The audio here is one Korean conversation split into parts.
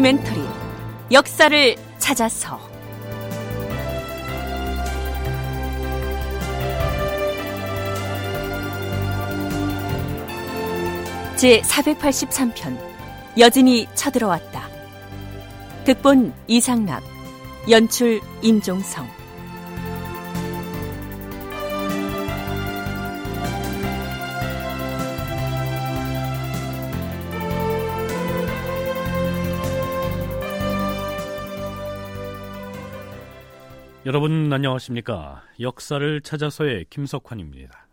다큐멘터리 역사를 찾아서 제 483편 여진이 쳐들어왔다. 극본 이상락 연출 임종성 여러분 안녕하십니까? 역사를 찾아서의 김석환입니다.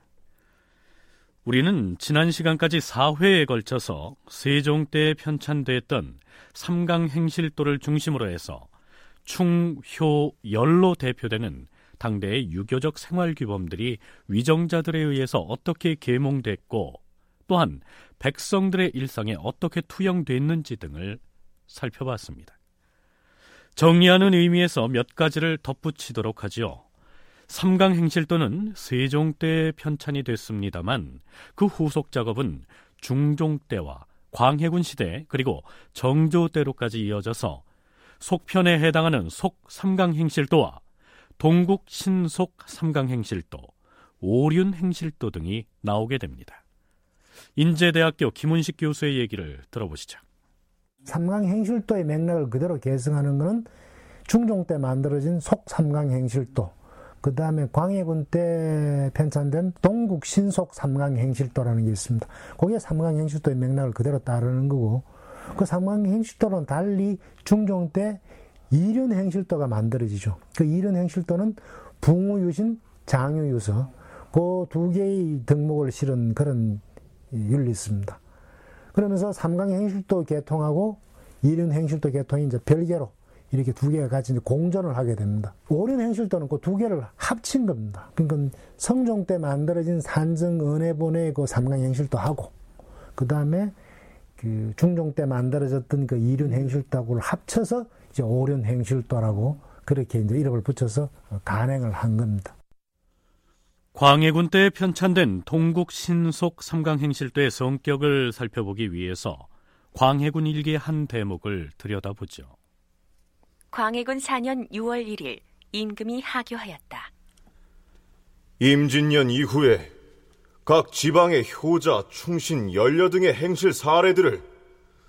우리는 지난 시간까지 4회에 걸쳐서 세종 때에 편찬됐던 삼강행실도를 중심으로 해서 충효열로 대표되는 당대의 유교적 생활규범들이 위정자들에 의해서 어떻게 계몽됐고 또한 백성들의 일상에 어떻게 투영됐는지 등을 살펴봤습니다. 정리하는 의미에서 몇 가지를 덧붙이도록 하지요. 삼강 행실도는 세종 때 편찬이 됐습니다만 그 후속 작업은 중종 때와 광해군 시대 그리고 정조 때로까지 이어져서 속편에 해당하는 속 삼강 행실도와 동국 신속 삼강 행실도, 오륜 행실도 등이 나오게 됩니다. 인제대학교 김은식 교수의 얘기를 들어보시죠. 삼강행실도의 맥락을 그대로 계승하는 것은 중종 때 만들어진 속삼강행실도, 그 다음에 광해군 때 편찬된 동국 신속 삼강행실도라는 게 있습니다. 거기에 삼강행실도의 맥락을 그대로 따르는 거고, 그 삼강행실도는 달리 중종 때 이륜행실도가 만들어지죠. 그 이륜행실도는 붕우유신, 장유유서, 그 두 개의 덕목을 실은 그런 윤리 있습니다. 그러면서 삼강 행실도 개통하고 이륜 행실도 개통이 이제 별개로 이렇게 두 개가 같이 공존을 하게 됩니다. 오륜 행실도는 그 두 개를 합친 겁니다. 그러니까 성종 때 만들어진 산정 은혜본의 그 삼강 행실도 하고, 그 다음에 그 중종 때 만들어졌던 그 이륜 행실도하고를 합쳐서 이제 오륜 행실도라고 그렇게 이제 이름을 붙여서 간행을 한 겁니다. 광해군 때 편찬된 동국 신속 삼강행실도의 성격을 살펴보기 위해서 광해군 일기의 한 대목을 들여다보죠. 광해군 4년 6월 1일 임금이 하교하였다. 임진년 이후에 각 지방의 효자, 충신, 연려 등의 행실 사례들을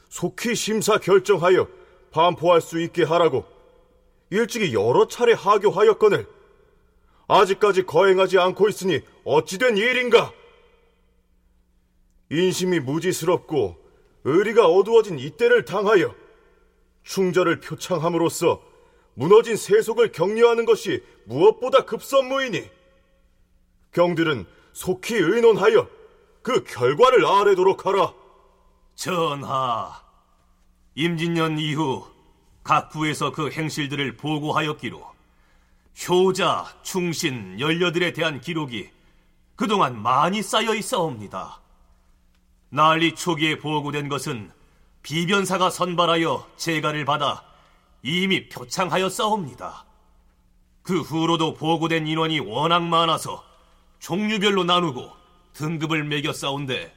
속히 심사 결정하여 반포할 수 있게 하라고 일찍이 여러 차례 하교하였거늘 아직까지 거행하지 않고 있으니 어찌된 일인가? 인심이 무지스럽고 의리가 어두워진 이때를 당하여 충절을 표창함으로써 무너진 세속을 격려하는 것이 무엇보다 급선무이니 경들은 속히 의논하여 그 결과를 아래도록 하라. 전하, 임진년 이후 각 부에서 그 행실들을 보고하였기로 효자, 충신, 연려들에 대한 기록이 그동안 많이 쌓여 있사옵니다. 난리 초기에 보고된 것은 비변사가 선발하여 재가를 받아 이미 표창하였사옵니다. 그 후로도 보고된 인원이 워낙 많아서 종류별로 나누고 등급을 매겨 싸운데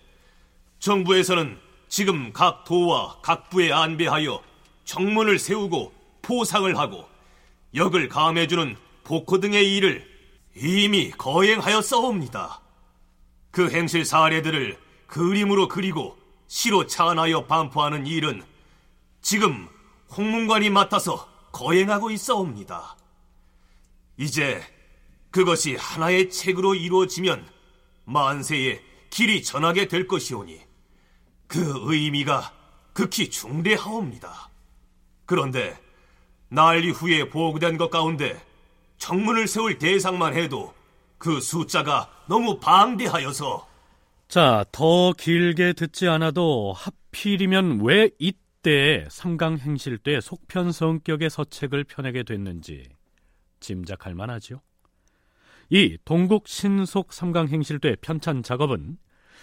정부에서는 지금 각 도와 각 부에 안배하여 정문을 세우고 포상을 하고 역을 감해주는 복호 등의 일을 이미 거행하였사옵니다. 그 행실 사례들을 그림으로 그리고 시로 차안하여 반포하는 일은 지금 홍문관이 맡아서 거행하고 있사옵니다. 이제 그것이 하나의 책으로 이루어지면 만세에 길이 전하게 될 것이오니 그 의미가 극히 중대하옵니다. 그런데 난리 후에 보고된 것 가운데 정문을 세울 대상만 해도 그 숫자가 너무 방대하여서 자, 더 길게 듣지 않아도 하필이면 왜 이때 삼강 행실 때 속편 성격의 서책을 펴내게 됐는지 짐작할 만하지요. 이 동국 신속 삼강 행실대 편찬 작업은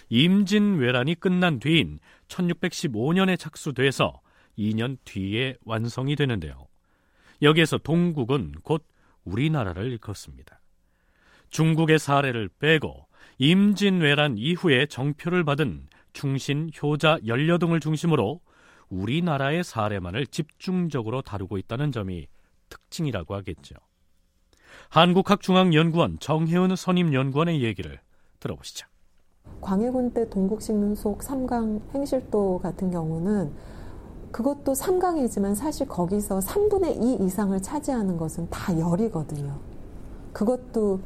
임진왜란이 끝난 뒤인 1615년에 착수돼서 2년 뒤에 완성이 되는데요. 여기에서 동국은 곧 우리나라를 일컫습니다. 중국의 사례를 빼고 임진왜란 이후에 정표를 받은 충신, 효자, 연려 등을 중심으로 우리나라의 사례만을 집중적으로 다루고 있다는 점이 특징이라고 하겠죠. 한국학중앙연구원 정혜은 선임연구원의 얘기를 들어보시죠. 광해군 때 동국신속 3강 행실도 같은 경우는 그것도 3강이지만 사실 거기서 3분의 2 이상을 차지하는 것은 다 열이거든요. 그것도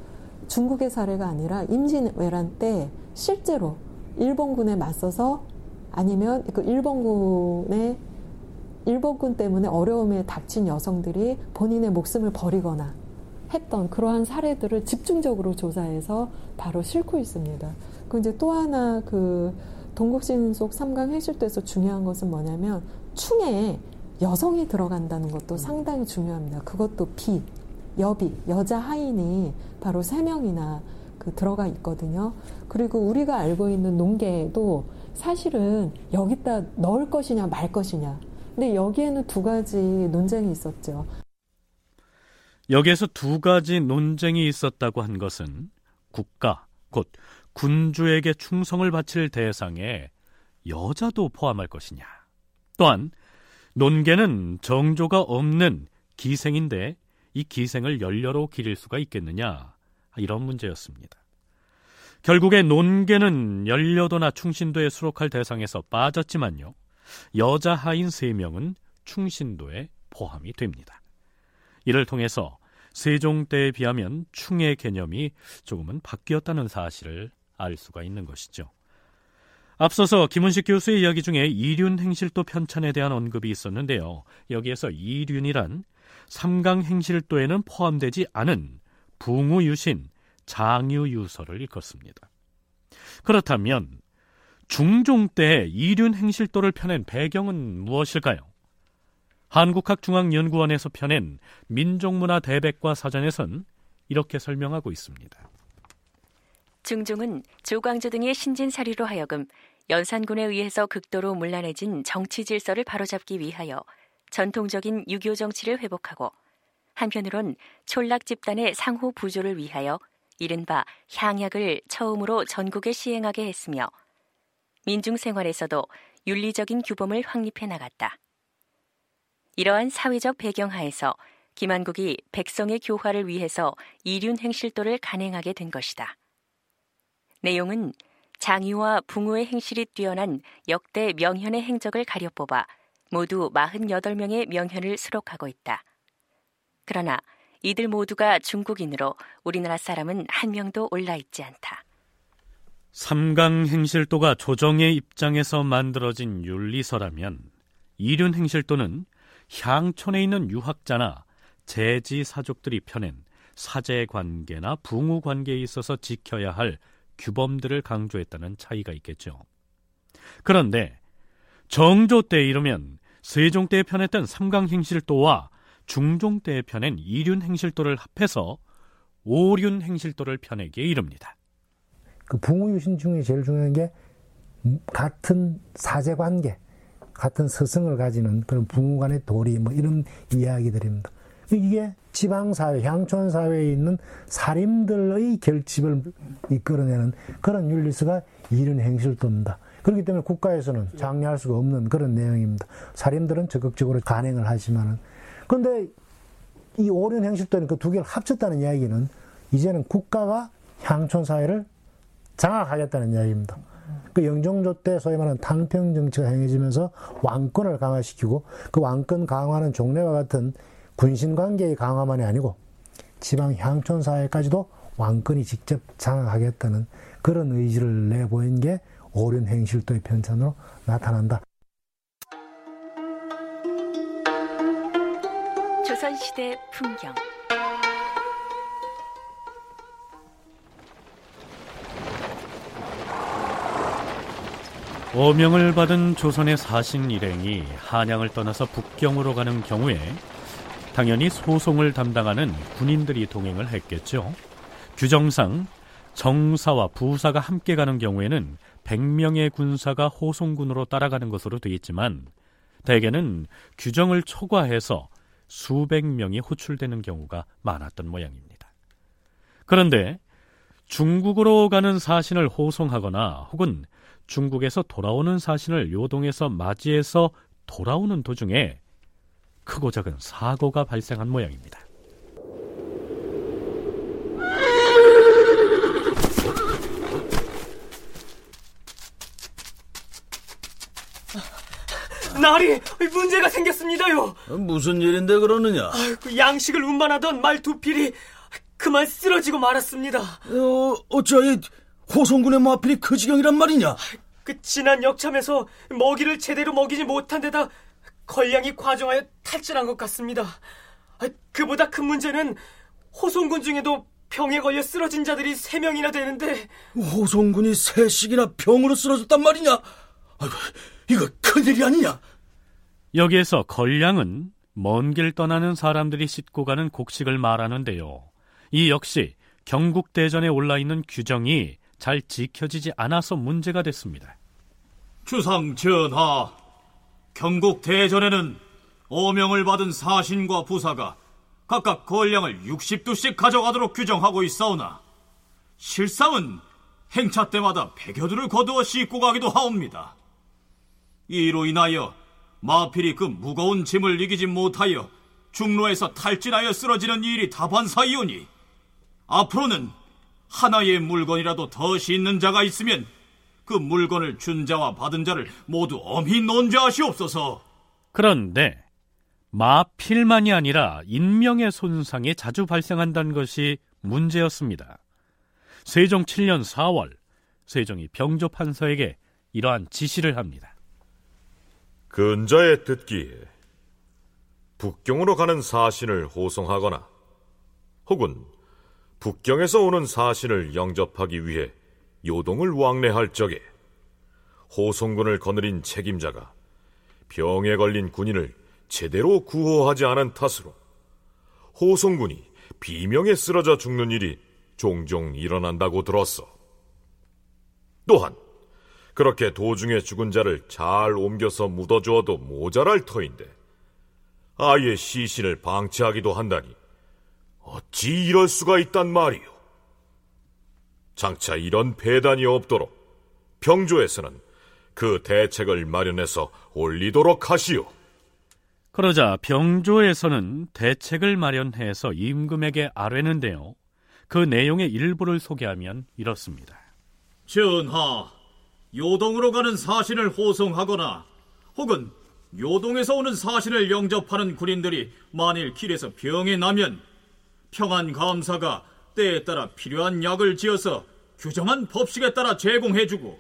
중국의 사례가 아니라 임진왜란 때 실제로 일본군에 맞서서 아니면 그 일본군의 일본군 때문에 어려움에 닥친 여성들이 본인의 목숨을 버리거나 했던 그러한 사례들을 집중적으로 조사해서 바로 싣고 있습니다. 그 이제 또 하나 그 동국신 속 3강 해실도에서 중요한 것은 뭐냐면 충에 여성이 들어간다는 것도 상당히 중요합니다. 그것도 비, 여비, 여자 하인이 바로 세 명이나 그 들어가 있거든요. 그리고 우리가 알고 있는 농계도 사실은 여기다 넣을 것이냐 말 것이냐. 근데 여기에는 두 가지 논쟁이 있었죠. 여기에서 두 가지 논쟁이 있었다고 한 것은 국가, 곧 군주에게 충성을 바칠 대상에 여자도 포함할 것이냐. 또한 논계는 정조가 없는 기생인데 이 기생을 연료로 기릴 수가 있겠느냐. 이런 문제였습니다. 결국에 논계는 연료도나 충신도에 수록할 대상에서 빠졌지만요. 여자 하인 3명은 충신도에 포함이 됩니다. 이를 통해서 세종 때에 비하면 충의 개념이 조금은 바뀌었다는 사실을 알 수가 있는 것이죠. 앞서서 김은식 교수의 이야기 중에 이륜 행실도 편찬에 대한 언급이 있었는데요. 여기에서 이륜이란 삼강 행실도에는 포함되지 않은 붕우유신, 장유유서를 일컫습니다. 그렇다면 중종 때 이륜 행실도를 펴낸 배경은 무엇일까요? 한국학중앙연구원에서 펴낸 민족문화 대백과 사전에선 이렇게 설명하고 있습니다. 중종은 조광조 등의 신진사리로 하여금 연산군에 의해서 극도로 문란해진 정치 질서를 바로잡기 위하여 전통적인 유교 정치를 회복하고 한편으론 촌락 집단의 상호 부조를 위하여 이른바 향약을 처음으로 전국에 시행하게 했으며 민중 생활에서도 윤리적인 규범을 확립해 나갔다. 이러한 사회적 배경 하에서 김한국이 백성의 교화를 위해서 이륜 행실도를 간행하게 된 것이다. 내용은 장유와 붕우의 행실이 뛰어난 역대 명현의 행적을 가려 뽑아 모두 48명의 명현을 수록하고 있다. 그러나 이들 모두가 중국인으로 우리나라 사람은 한 명도 올라 있지 않다. 삼강 행실도가 조정의 입장에서 만들어진 윤리서라면 이륜 행실도는 향촌에 있는 유학자나 재지 사족들이 펴낸 사제 관계나 붕우 관계에 있어서 지켜야 할 규범들을 강조했다는 차이가 있겠죠. 그런데 정조 때 이르면 세종 때에 편했던 삼강 행실도와 중종 때에 편엔 이륜 행실도를 합해서 오륜 행실도를 펴내기에 이릅니다. 그 붕우유신 중에 제일 중요한 게 같은 사제 관계, 같은 스승을 가지는 그런 붕우간의 도리 뭐 이런 이야기들입니다. 이게 지방사회, 향촌사회에 있는 사림들의 결집을 이끌어내는 그런 윤리서가 이른 행실도입니다. 그렇기 때문에 국가에서는 장려할 수가 없는 그런 내용입니다. 사림들은 적극적으로 간행을 하지만은. 그런데 이 오륜 행실도는 그 두 개를 합쳤다는 이야기는 이제는 국가가 향촌사회를 장악하겠다는 이야기입니다. 그 영종조 때 소위 말하는 탕평 정치가 행해지면서 왕권을 강화시키고 그 왕권 강화는 종래와 같은 군신 관계의 강화만이 아니고 지방 향촌 사회까지도 왕권이 직접 장악하겠다는 그런 의지를 내보인 게 오륜 행실도의 편찬으로 나타난다. 조선시대 풍경 어명을 받은 조선의 사신 일행이 한양을 떠나서 북경으로 가는 경우에 당연히 소송을 담당하는 군인들이 동행을 했겠죠. 규정상 정사와 부사가 함께 가는 경우에는 100명의 군사가 호송군으로 따라가는 것으로 되어 있지만 대개는 규정을 초과해서 수백 명이 호출되는 경우가 많았던 모양입니다. 그런데 중국으로 가는 사신을 호송하거나 혹은 중국에서 돌아오는 사신을 요동에서 맞이해서 돌아오는 도중에 크고 작은 사고가 발생한 모양입니다. 나리 문제가 생겼습니다요. 무슨 일인데 그러느냐? 아이고, 양식을 운반하던 말 두 필이 그만 쓰러지고 말았습니다. 어, 어째 호성군의 마필이 그 지경이란 말이냐? 그 지난 역참에서 먹이를 제대로 먹이지 못한 데다 걸량이 과중하여 탈진한 것 같습니다. 아, 그보다 큰 문제는 호송군 중에도 병에 걸려 쓰러진 자들이 세 명이나 되는데 호송군이 3씩이나 병으로 쓰러졌단 말이냐? 아이고, 이거 큰일이 아니냐? 여기에서 걸량은 먼 길 떠나는 사람들이 씻고 가는 곡식을 말하는데요. 이 역시 경국대전에 올라있는 규정이 잘 지켜지지 않아서 문제가 됐습니다. 주상 전하, 경국 대전에는 오명을 받은 사신과 부사가 각각 권량을 60두씩 가져가도록 규정하고 있사오나 실상은 행차 때마다 백여두를 거두어 싣고 가기도 하옵니다. 이로 인하여 마필이 그 무거운 짐을 이기지 못하여 중로에서 탈진하여 쓰러지는 일이 다반사이오니 앞으로는 하나의 물건이라도 더 싣는 자가 있으면 그 물건을 준 자와 받은 자를 모두 엄히 논죄하시옵소서. 그런데 마필만이 아니라 인명의 손상이 자주 발생한다는 것이 문제였습니다. 세종 7년 4월 세종이 병조 판서에게 이러한 지시를 합니다. 근자의 듣기에 북경으로 가는 사신을 호송하거나 혹은 북경에서 오는 사신을 영접하기 위해 요동을 왕래할 적에 호송군을 거느린 책임자가 병에 걸린 군인을 제대로 구호하지 않은 탓으로 호송군이 비명에 쓰러져 죽는 일이 종종 일어난다고 들었어. 또한 그렇게 도중에 죽은 자를 잘 옮겨서 묻어주어도 모자랄 터인데 아예 시신을 방치하기도 한다니 어찌 이럴 수가 있단 말이오. 장차 이런 배단이 없도록 병조에서는 그 대책을 마련해서 올리도록 하시오. 그러자 병조에서는 대책을 마련해서 임금에게 아뢰는데요. 그 내용의 일부를 소개하면 이렇습니다. 전하, 요동으로 가는 사신을 호송하거나 혹은 요동에서 오는 사신을 영접하는 군인들이 만일 길에서 병이 나면 평안감사가 때에 따라 필요한 약을 지어서 규정한 법식에 따라 제공해주고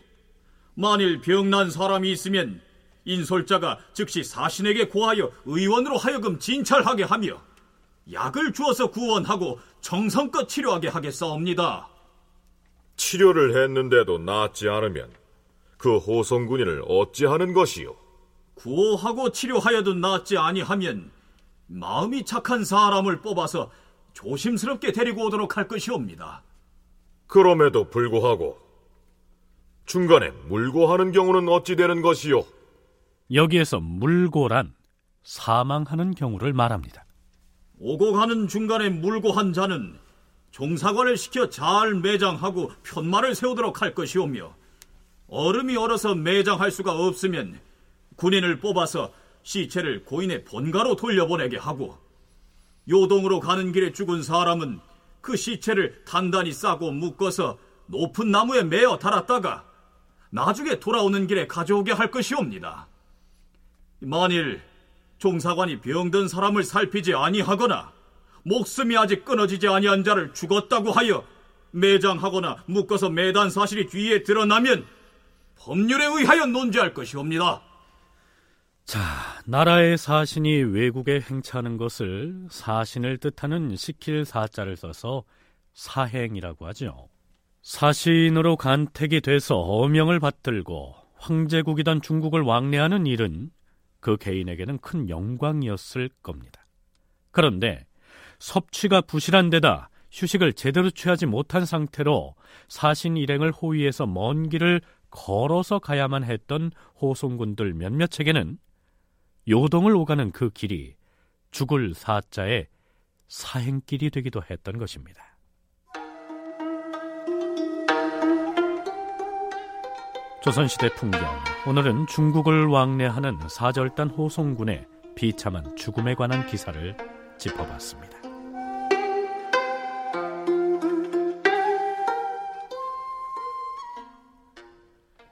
만일 병난 사람이 있으면 인솔자가 즉시 사신에게 고하여 의원으로 하여금 진찰하게 하며 약을 주어서 구원하고 정성껏 치료하게 하겠사옵니다. 치료를 했는데도 낫지 않으면 그 호성군인을 어찌하는 것이요? 구호하고 치료하여도 낫지 아니하면 마음이 착한 사람을 뽑아서 조심스럽게 데리고 오도록 할 것이옵니다. 그럼에도 불구하고 중간에 물고하는 경우는 어찌 되는 것이요? 여기에서 물고란 사망하는 경우를 말합니다. 오고 가는 중간에 물고한 자는 종사관을 시켜 잘 매장하고 편마를 세우도록 할 것이오며 얼음이 얼어서 매장할 수가 없으면 군인을 뽑아서 시체를 고인의 본가로 돌려보내게 하고 요동으로 가는 길에 죽은 사람은 그 시체를 단단히 싸고 묶어서 높은 나무에 매어 달았다가 나중에 돌아오는 길에 가져오게 할 것이옵니다. 만일 종사관이 병든 사람을 살피지 아니하거나 목숨이 아직 끊어지지 아니한 자를 죽었다고 하여 매장하거나 묶어서 매단 사실이 뒤에 드러나면 법률에 의하여 논죄할 것이옵니다. 자, 나라의 사신이 외국에 행차하는 것을 사신을 뜻하는 시킬 사자를 써서 사행이라고 하죠. 사신으로 간택이 돼서 어명을 받들고 황제국이던 중국을 왕래하는 일은 그 개인에게는 큰 영광이었을 겁니다. 그런데 섭취가 부실한 데다 휴식을 제대로 취하지 못한 상태로 사신 일행을 호위해서 먼 길을 걸어서 가야만 했던 호송군들 몇몇에게는 요동을 오가는 그 길이 죽을 사자의 사행길이 되기도 했던 것입니다. 조선시대 풍경 오늘은 중국을 왕래하는 사절단 호송군의 비참한 죽음에 관한 기사를 짚어봤습니다.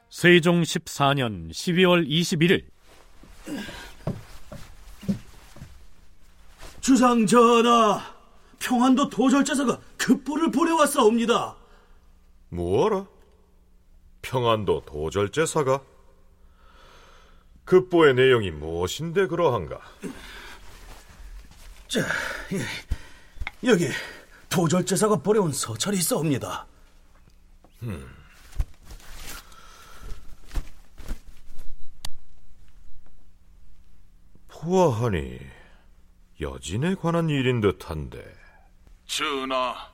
세종 14년 12월 21일 주상 전하, 평안도 도절제사가 급보를 보내왔사옵니다. 뭐라? 평안도 도절제사가? 급보의 내용이 무엇인데 그러한가? 자, 예, 여기 도절제사가 보내온 서찰이 있사옵니다. 음. 보아하니 여진에 관한 일인 듯한데. 전하,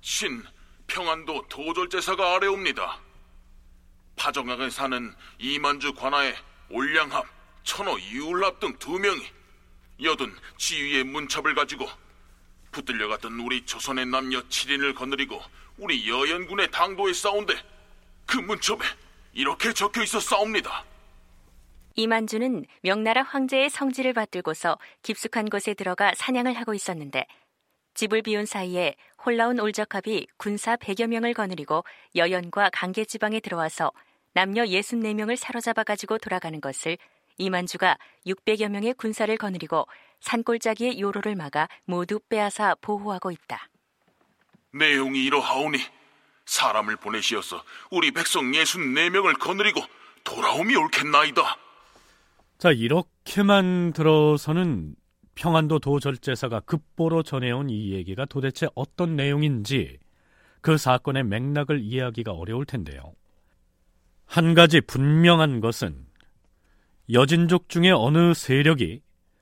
신 평안도 도절제사가 아래옵니다. 파정각에 사는 이만주 관아의 올량합, 천호 이울랍 등 두 명이 여든 지휘의 문첩을 가지고 붙들려갔던 우리 조선의 남녀 7인을 거느리고 우리 여연군의 당도에 싸운데 그 문첩에 이렇게 적혀 있어 싸웁니다. 이만주는 명나라 황제의 성지를 받들고서 깊숙한 곳에 들어가 사냥을 하고 있었는데 집을 비운 사이에 홀라운 올적합이 군사 100여 명을 거느리고 여연과 강계 지방에 들어와서 남녀 64명을 사로잡아 가지고 돌아가는 것을 이만주가 600여 명의 군사를 거느리고 산골짜기의 요로를 막아 모두 빼앗아 보호하고 있다. 내용이 이러하오니 사람을 보내시어서 우리 백성 64명을 거느리고 돌아옴이 옳겠나이다. 자, 이렇게만 들어서는 평안도 도절제사가 급보로 전해온 이 얘기가 도대체 어떤 내용인지 그 사건의 맥락을 이해하기가 어려울 텐데요. 한 가지 분명한 것은 여진족 중에 어느 세력이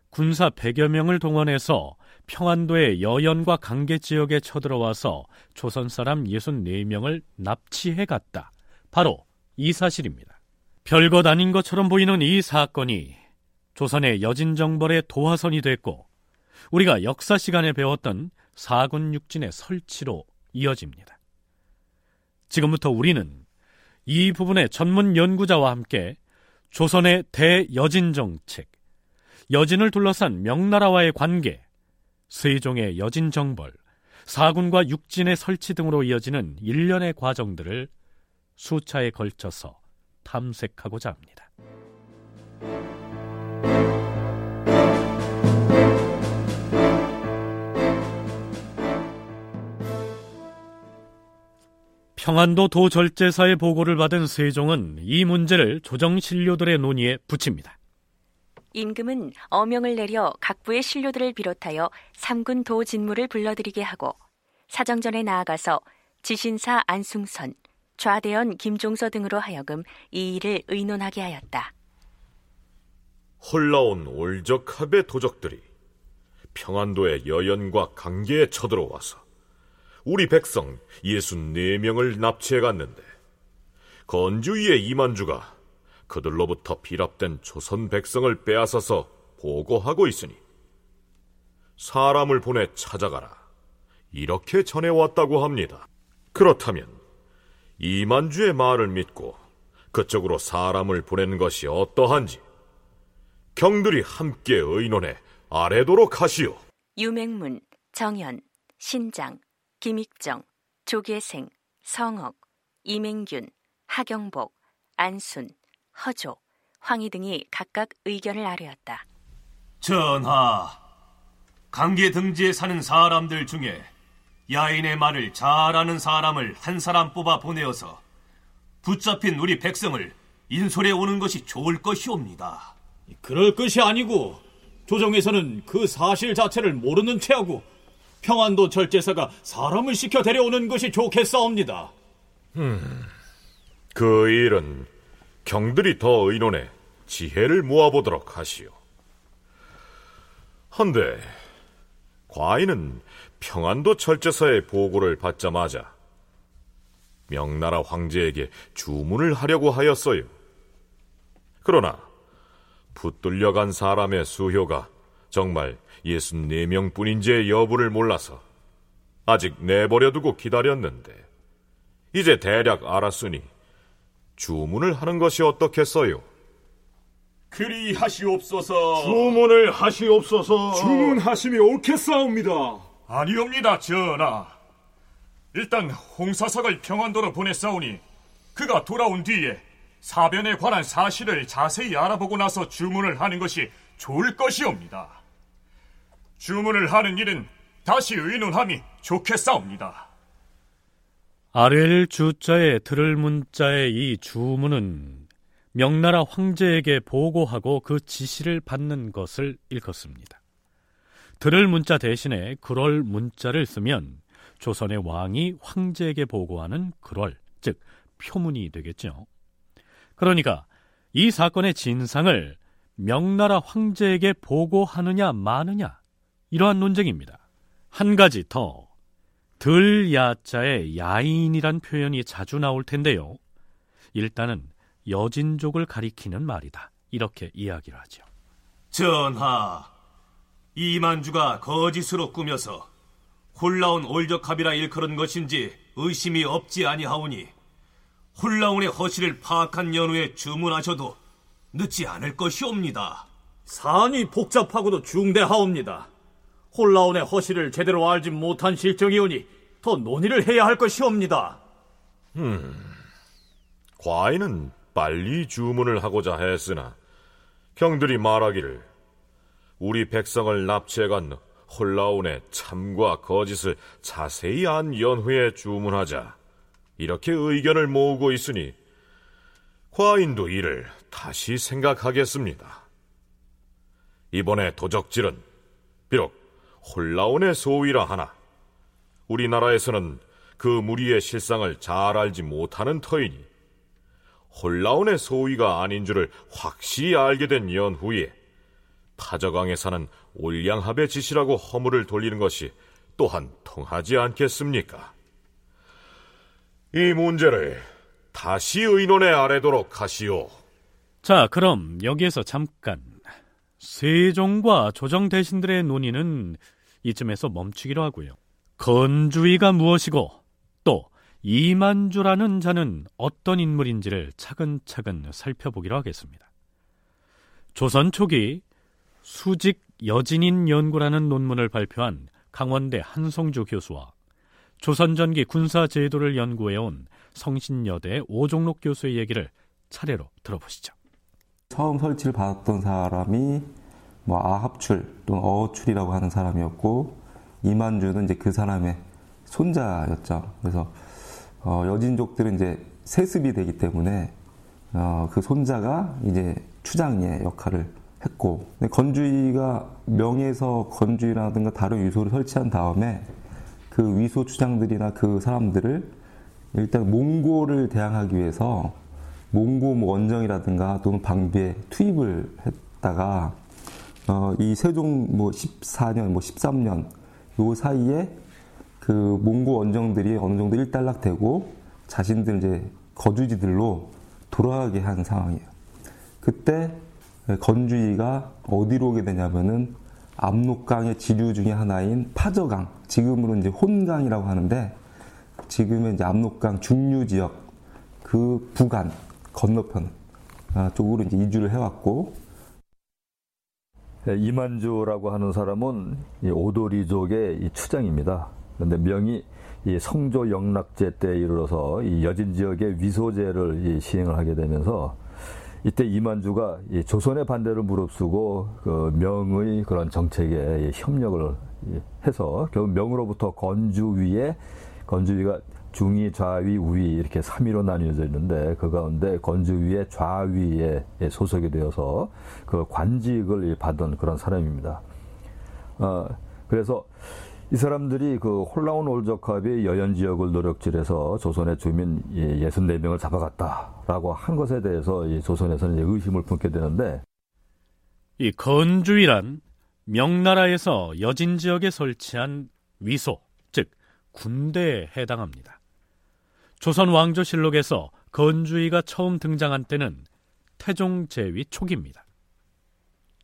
군사 100여 명을 동원해서 평안도의 여연과 강계 지역에 쳐들어와서 조선 사람 64명을 납치해 갔다. 바로 이 사실입니다. 별것 아닌 것처럼 보이는 이 사건이 조선의 여진정벌의 도화선이 됐고 우리가 역사 시간에 배웠던 사군 육진의 설치로 이어집니다. 지금부터 우리는 이 부분의 전문 연구자와 함께 조선의 대여진 정책, 여진을 둘러싼 명나라와의 관계, 세종의 여진 정벌, 사군과 육진의 설치 등으로 이어지는 일련의 과정들을 수차에 걸쳐서 탐색하고자 합니다. 평안도 도절제사의 보고를 받은 세종은 이 문제를 조정신료들의 논의에 붙입니다. 임금은 어명을 내려 각 부의 신료들을 비롯하여 삼군 도진무를 불러들이게 하고 사정전에 나아가서 지신사 안승선, 좌대원 김종서 등으로 하여금 이 일을 의논하게 하였다. 홀라온 올적 합의 도적들이 평안도의 여연과 강계에 쳐들어와서 우리 백성 64명을 납치해 갔는데 건주위의 이만주가 그들로부터 비랍된 조선 백성을 빼앗아서 보고하고 있으니 사람을 보내 찾아가라 이렇게 전해왔다고 합니다. 그렇다면 이만주의 말을 믿고 그쪽으로 사람을 보낸 것이 어떠한지 경들이 함께 의논해 아래도록 하시오. 유맹문, 정연, 신장, 김익정, 조계생, 성억, 이맹균, 하경복, 안순, 허조, 황희 등이 각각 의견을 아뢰었다. 전하, 강계 등지에 사는 사람들 중에 야인의 말을 잘 아는 사람을 한 사람 뽑아 보내어서 붙잡힌 우리 백성을 인솔해 오는 것이 좋을 것이옵니다. 그럴 것이 아니고 조정에서는 그 사실 자체를 모르는 체하고 평안도 절제사가 사람을 시켜 데려오는 것이 좋겠사옵니다. 음, 그 일은 경들이 더 의논해 지혜를 모아보도록 하시오. 헌데 과인은 평안도 철제사의 보고를 받자마자 명나라 황제에게 주문을 하려고 하였어요. 그러나 붙들려간 사람의 수효가 정말 64명 뿐인지의 여부를 몰라서 아직 내버려두고 기다렸는데 이제 대략 알았으니 주문을 하는 것이 어떻겠어요? 그리 하시옵소서. 주문을 하시옵소서. 주문하심이 옳겠사옵니다. 아니옵니다, 전하. 일단 홍사삭을 평안도로 보냈사오니 그가 돌아온 뒤에 사변에 관한 사실을 자세히 알아보고 나서 주문을 하는 것이 좋을 것이옵니다. 주문을 하는 일은 다시 의논함이 좋겠사옵니다. 아렐 주자에 들을 문자의 이 주문은 명나라 황제에게 보고하고 그 지시를 받는 것을 일컫습니다. 들을 문자 대신에 그럴 문자를 쓰면 조선의 왕이 황제에게 보고하는 그럴, 즉 표문이 되겠죠. 그러니까 이 사건의 진상을 명나라 황제에게 보고하느냐 마느냐 이러한 논쟁입니다. 한 가지 더 들야자의 야인이란 표현이 자주 나올 텐데요. 일단은 여진족을 가리키는 말이다. 이렇게 이야기를 하죠. 전하, 이만주가 거짓으로 꾸며서 홀라운 올적합이라 일컬은 것인지 의심이 없지 아니하오니 홀라운의 허실을 파악한 연후에 주문하셔도 늦지 않을 것이옵니다. 사안이 복잡하고도 중대하옵니다. 홀라운의 허실을 제대로 알지 못한 실정이오니 더 논의를 해야 할 것이옵니다. 음, 과인은 빨리 주문을 하고자 했으나 경들이 말하기를 우리 백성을 납치해간 홀라운의 참과 거짓을 자세히 안 연후에 주문하자 이렇게 의견을 모으고 있으니 과인도 이를 다시 생각하겠습니다. 이번에 도적질은 비록 홀라온의 소위라 하나 우리나라에서는 그 무리의 실상을 잘 알지 못하는 터이니 홀라온의 소위가 아닌 줄을 확실히 알게 된 연후에 타저강에 사는 올량합의 지시라고 허물을 돌리는 것이 또한 통하지 않겠습니까? 이 문제를 다시 의논에 아래도록 하시오. 자, 그럼 여기에서 잠깐 세종과 조정 대신들의 논의는 이쯤에서 멈추기로 하고요. 건주의가 무엇이고 또 이만주라는 자는 어떤 인물인지를 차근차근 살펴보기로 하겠습니다. 조선 초기 수직 여진인 연구라는 논문을 발표한 강원대 한성주 교수와 조선 전기 군사 제도를 연구해온 성신여대 오종록 교수의 얘기를 차례로 들어보시죠. 처음 설치를 받았던 사람이 뭐 아합출 또는 어출이라고 하는 사람이었고 이만주는 이제 그 사람의 손자였죠. 그래서 어, 여진족들은 이제 세습이 되기 때문에 어, 그 손자가 이제 추장의 역할을 했고 건주의가 명예에서 건주의라든가 다른 위소를 설치한 다음에 그 위소 추장들이나 그 사람들을 일단 몽고를 대항하기 위해서 몽고 뭐 원정이라든가 또는 방비에 투입을 했다가 어, 이 세종 뭐 14년 뭐 13년 요 사이에 그 몽고 원정들이 어느 정도 일단락되고 자신들 이제 거주지들로 돌아가게 한 상황이에요. 그때 건주의가 어디로 오게 되냐면은 압록강의 지류 중의 하나인 파저강, 지금으로 이제 혼강이라고 하는데 지금의 이제 압록강 중류 지역 그 부간 건너편 아, 쪽으로 이제 이주를 해왔고 네, 이만주라고 하는 사람은 오도리족의 추장입니다. 그런데 명이 성조 영락제 때 이르러서 여진 지역의 위소제를 시행을 하게 되면서 이때 이만주가 조선의 반대를 무릅쓰고 그 명의 그런 정책에 협력을 해서 결국 명으로부터 건주위에 건주위가 중위, 좌위, 우위 이렇게 3위로 나뉘어져 있는데 그 가운데 건주위의 좌위에 소속이 되어서 그 관직을 받은 그런 사람입니다. 어, 그래서 이 사람들이 그 홀라운 올적합이 여연 지역을 노력질해서 조선의 주민 64명을 잡아갔다라고 한 것에 대해서 이 조선에서는 의심을 품게 되는데 이 건주이란 명나라에서 여진 지역에 설치한 위소, 즉 군대에 해당합니다. 조선 왕조실록에서 건주이가 처음 등장한 때는 태종 제위 초기입니다.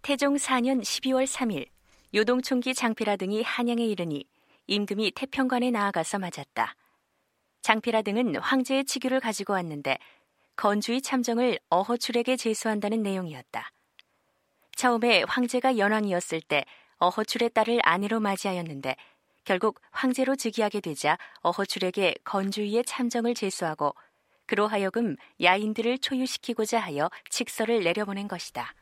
태종 4년 12월 3일 요동총기 장필하 등이 한양에 이르니 임금이 태평관에 나아가서 맞았다. 장필하 등은 황제의 치규를 가지고 왔는데 건주의 참정을 어허출에게 제수한다는 내용이었다. 처음에 황제가 연왕이었을 때 어허출의 딸을 아내로 맞이하였는데 결국 황제로 즉위하게 되자 어허출에게 건주위의 참정을 제수하고 그로 하여금 야인들을 초유시키고자 하여 칙서를 내려보낸 것이다.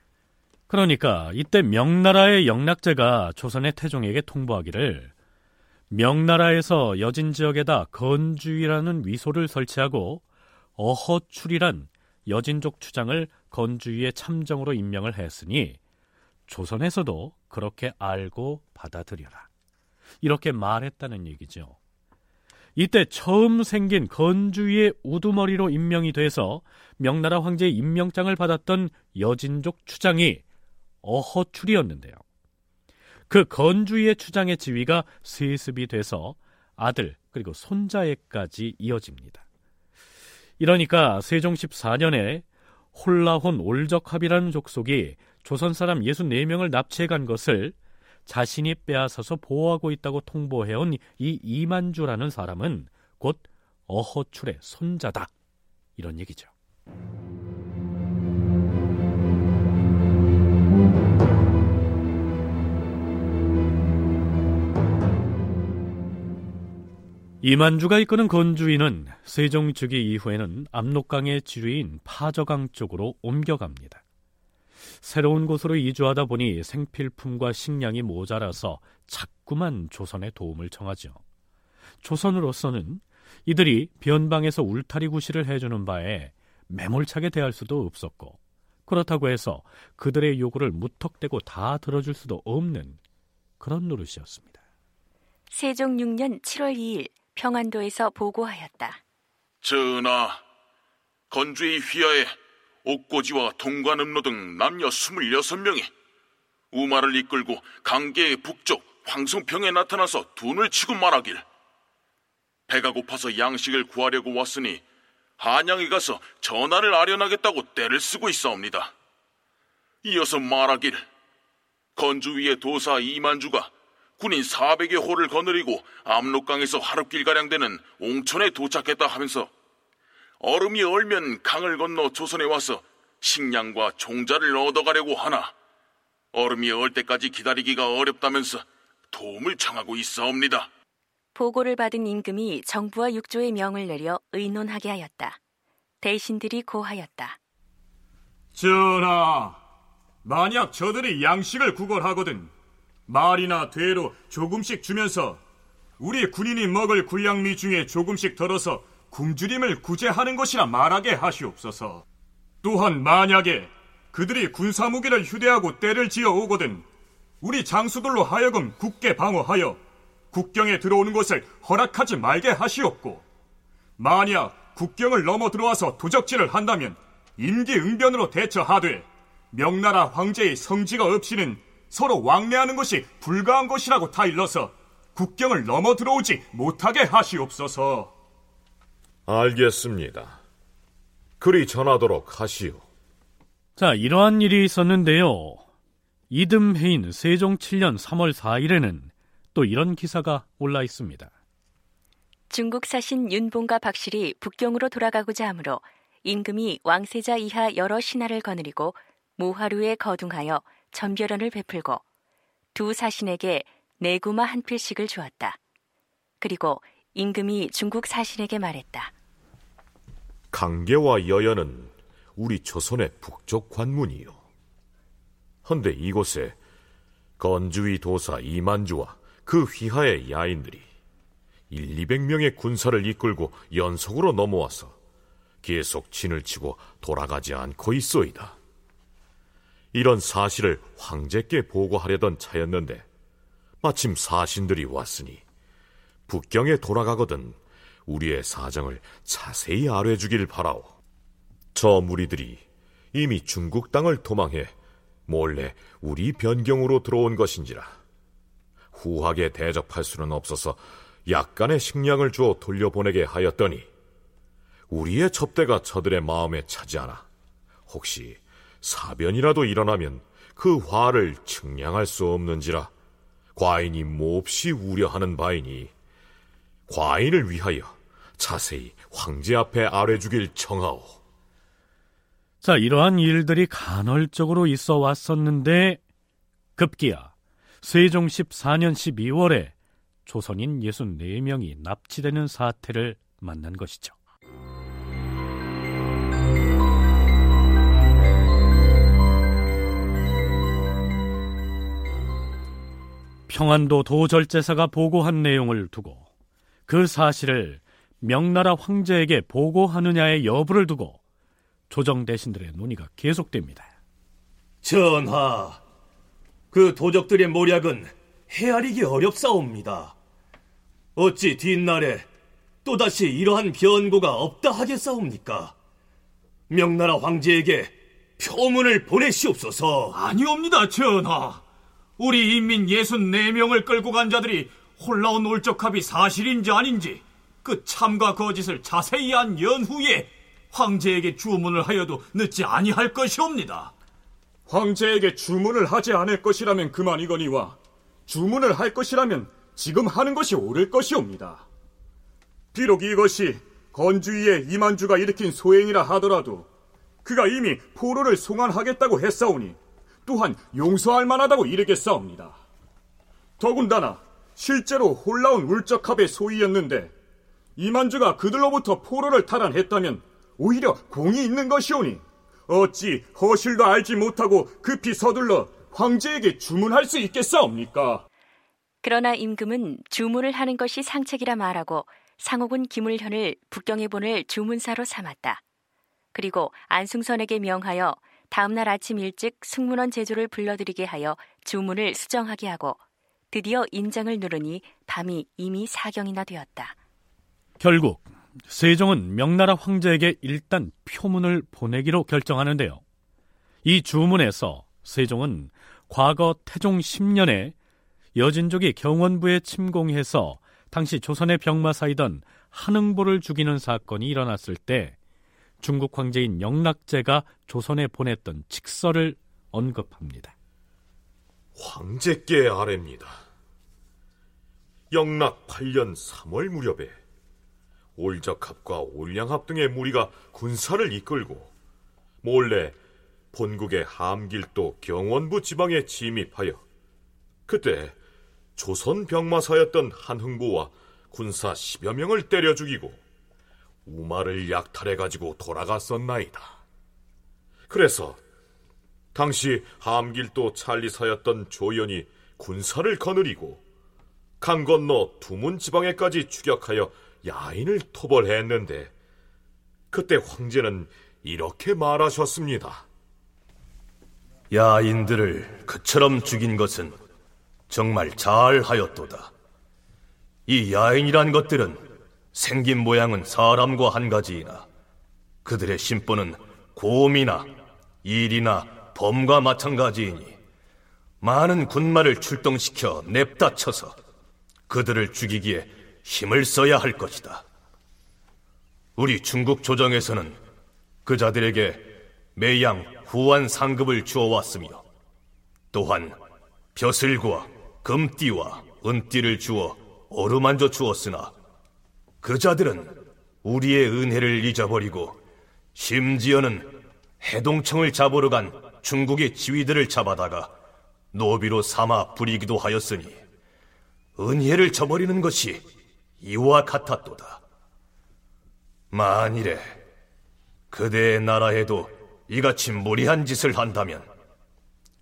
그러니까 이때 명나라의 영락제가 조선의 태종에게 통보하기를 명나라에서 여진 지역에다 건주위라는 위소를 설치하고 어허출이란 여진족 추장을 건주위의 참정으로 임명을 했으니 조선에서도 그렇게 알고 받아들여라. 이렇게 말했다는 얘기죠. 이때 처음 생긴 건주위의 우두머리로 임명이 돼서 명나라 황제의 임명장을 받았던 여진족 추장이 어허출이었는데요. 그 건주위의 추장의 지위가 세습이 돼서 아들 그리고 손자에까지 이어집니다. 이러니까 세종 14년에 홀라혼 올적합이라는 족속이 조선 사람 64명을 납치해 간 것을 자신이 빼앗아서 보호하고 있다고 통보해온 이 이만주라는 사람은 곧 어허출의 손자다. 이런 얘기죠. 이만주가 이끄는 건주인은 세종 즉위 이후에는 압록강의 지류인 파저강 쪽으로 옮겨갑니다. 새로운 곳으로 이주하다 보니 생필품과 식량이 모자라서 자꾸만 조선의 도움을 청하죠. 조선으로서는 이들이 변방에서 울타리 구실을 해주는 바에 매몰차게 대할 수도 없었고 그렇다고 해서 그들의 요구를 무턱대고 다 들어줄 수도 없는 그런 노릇이었습니다. 세종 6년 7월 2일 평안도에서 보고하였다. 전하, 건주의 휘하에 옥고지와 동관음로 등 남녀 26명이 우마를 이끌고 강계의 북쪽 황송평에 나타나서 둔을 치고 말하길 배가 고파서 양식을 구하려고 왔으니 한양에 가서 전화를 아련하겠다고 때를 쓰고 있사옵니다. 이어서 말하길 건주 위의 도사 이만주가 군인 400여 호를 거느리고 압록강에서 하룻길 가량 되는 옹천에 도착했다 하면서 얼음이 얼면 강을 건너 조선에 와서 식량과 종자를 얻어가려고 하나 얼음이 얼 때까지 기다리기가 어렵다면서 도움을 청하고 있사옵니다. 보고를 받은 임금이 정부와 육조의 명을 내려 의논하게 하였다. 대신들이 고하였다. 전하, 만약 저들이 양식을 구걸하거든 말이나 되로 조금씩 주면서 우리 군인이 먹을 군량미 중에 조금씩 덜어서 굶주림을 구제하는 것이라 말하게 하시옵소서. 또한 만약에 그들이 군사 무기를 휴대하고 때를 지어 오거든 우리 장수들로 하여금 굳게 방어하여 국경에 들어오는 것을 허락하지 말게 하시옵고 만약 국경을 넘어 들어와서 도적질을 한다면 임기응변으로 대처하되 명나라 황제의 성지가 없이는 서로 왕래하는 것이 불가한 것이라고 다 일러서 국경을 넘어 들어오지 못하게 하시옵소서. 알겠습니다. 그리 전하도록 하시오. 자, 이러한 일이 있었는데요. 이듬해인 세종 7년 3월 4일에는 또 이런 기사가 올라 있습니다. 중국 사신 윤봉과 박실이 북경으로 돌아가고자 하므로 임금이 왕세자 이하 여러 신하를 거느리고 모하루에 거둥하여 전별연을 베풀고 두 사신에게 내구마 한 필씩을 주었다. 그리고 임금이 중국 사신에게 말했다. 강계와 여연은 우리 조선의 북쪽 관문이요. 헌데 이곳에 건주위 도사 이만주와 그 휘하의 야인들이 1, 200명의 군사를 이끌고 연속으로 넘어와서 계속 진을 치고 돌아가지 않고 있소이다. 이런 사실을 황제께 보고하려던 차였는데 마침 사신들이 왔으니 북경에 돌아가거든 우리의 사정을 자세히 아뢰주길 바라오. 저 무리들이 이미 중국 땅을 도망해 몰래 우리 변경으로 들어온 것인지라. 후하게 대접할 수는 없어서 약간의 식량을 주어 돌려보내게 하였더니 우리의 접대가 저들의 마음에 차지 않아 혹시 사변이라도 일어나면 그 화를 측량할 수 없는지라 과인이 몹시 우려하는 바이니 과인을 위하여 자세히 황제 앞에 아뢰주길 청하오. 자, 이러한 일들이 간헐적으로 있어 왔었는데 급기야 세종 14년 12월에 조선인 64명이 납치되는 사태를 만난 것이죠. 평안도 도절제사가 보고한 내용을 두고 그 사실을 명나라 황제에게 보고하느냐의 여부를 두고 조정 대신들의 논의가 계속됩니다. 전하, 그 도적들의 모략은 헤아리기 어렵사옵니다. 어찌 뒷날에 또다시 이러한 변고가 없다 하겠사옵니까? 명나라 황제에게 표문을 보내시옵소서. 아니옵니다, 전하. 우리 인민 64명을 끌고 간 자들이 홀라온 울적합이 사실인지 아닌지 그 참과 거짓을 자세히 한 연후에 황제에게 주문을 하여도 늦지 아니할 것이옵니다. 황제에게 주문을 하지 않을 것이라면 그만이거니와 주문을 할 것이라면 지금 하는 것이 옳을 것이옵니다. 비록 이것이 건주위의 이만주가 일으킨 소행이라 하더라도 그가 이미 포로를 송환하겠다고 했사오니 또한 용서할 만하다고 이르겠사옵니다. 더군다나 실제로 홀라온 울적합의 소위였는데 이만주가 그들로부터 포로를 탈환했다면 오히려 공이 있는 것이오니 어찌 허실도 알지 못하고 급히 서둘러 황제에게 주문할 수 있겠사옵니까? 그러나 임금은 주문을 하는 것이 상책이라 말하고 상옥은 김울현을 북경에 보낼 주문사로 삼았다. 그리고 안승선에게 명하여 다음날 아침 일찍 승문원 제조를 불러들이게 하여 주문을 수정하게 하고 드디어 인장을 누르니 밤이 이미 사경이나 되었다. 결국 세종은 명나라 황제에게 일단 표문을 보내기로 결정하는데요. 이 주문에서 세종은 과거 태종 10년에 여진족이 경원부에 침공해서 당시 조선의 병마사이던 한흥보를 죽이는 사건이 일어났을 때 중국 황제인 영락제가 조선에 보냈던 칙서를 언급합니다. 황제께 아뢰입니다. 영락 8년 3월 무렵에 올적합과 올량합 등의 무리가 군사를 이끌고 몰래 본국의 함길도 경원부 지방에 침입하여 그때 조선 병마사였던 한흥부와 군사 10여 명을 때려 죽이고 우마를 약탈해 가지고 돌아갔었나이다. 그래서 당시 함길도 찰리사였던 조연이 군사를 거느리고 강 건너 두문 지방에까지 추격하여 야인을 토벌했는데 그때 황제는 이렇게 말하셨습니다. 야인들을 그처럼 죽인 것은 정말 잘하였도다. 이 야인이란 것들은 생긴 모양은 사람과 한 가지이나 그들의 심보는 곰이나 일이나 범과 마찬가지이니 많은 군마를 출동시켜 냅다 쳐서 그들을 죽이기에 힘을 써야 할 것이다. 우리 중국 조정에서는 그 자들에게 매양 후한 상급을 주어왔으며 또한 벼슬과 금띠와 은띠를 주어 어루만져 주었으나 그 자들은 우리의 은혜를 잊어버리고 심지어는 해동청을 잡으러 간 중국의 지휘들을 잡아다가 노비로 삼아 부리기도 하였으니 은혜를 저버리는 것이 이와 같았도다. 만일에 그대의 나라에도 이같이 무리한 짓을 한다면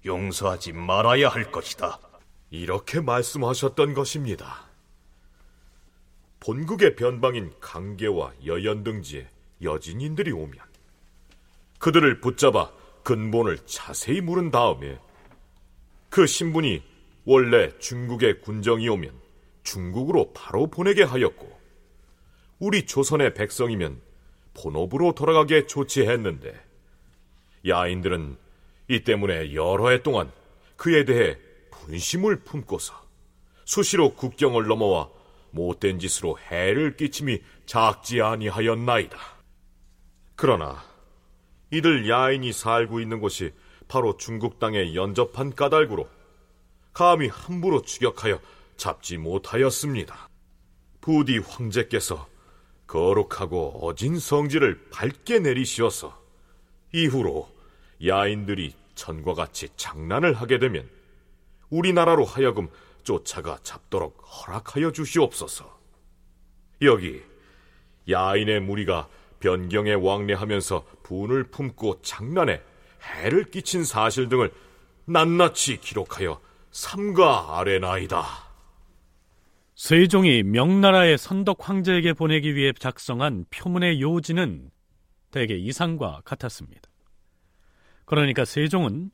용서하지 말아야 할 것이다. 이렇게 말씀하셨던 것입니다. 본국의 변방인 강계와 여연 등지에 여진인들이 오면 그들을 붙잡아 근본을 자세히 물은 다음에 그 신분이 원래 중국의 군정이 오면 중국으로 바로 보내게 하였고 우리 조선의 백성이면 본업으로 돌아가게 조치했는데 야인들은 이 때문에 여러 해 동안 그에 대해 분심을 품고서 수시로 국경을 넘어와 못된 짓으로 해를 끼침이 작지 아니하였나이다. 그러나 이들 야인이 살고 있는 곳이 바로 중국 땅에 연접한 까닭으로 감히 함부로 추격하여 잡지 못하였습니다. 부디 황제께서 거룩하고 어진 성질을 밝게 내리시어서 이후로 야인들이 전과 같이 장난을 하게 되면 우리나라로 하여금 쫓아가 잡도록 허락하여 주시옵소서. 여기 야인의 무리가 변경에 왕래하면서 분을 품고 장난에 해를 끼친 사실 등을 낱낱이 기록하여 삼가 아래나이다. 세종이 명나라의 선덕 황제에게 보내기 위해 작성한 표문의 요지는 대개 이상과 같았습니다. 그러니까 세종은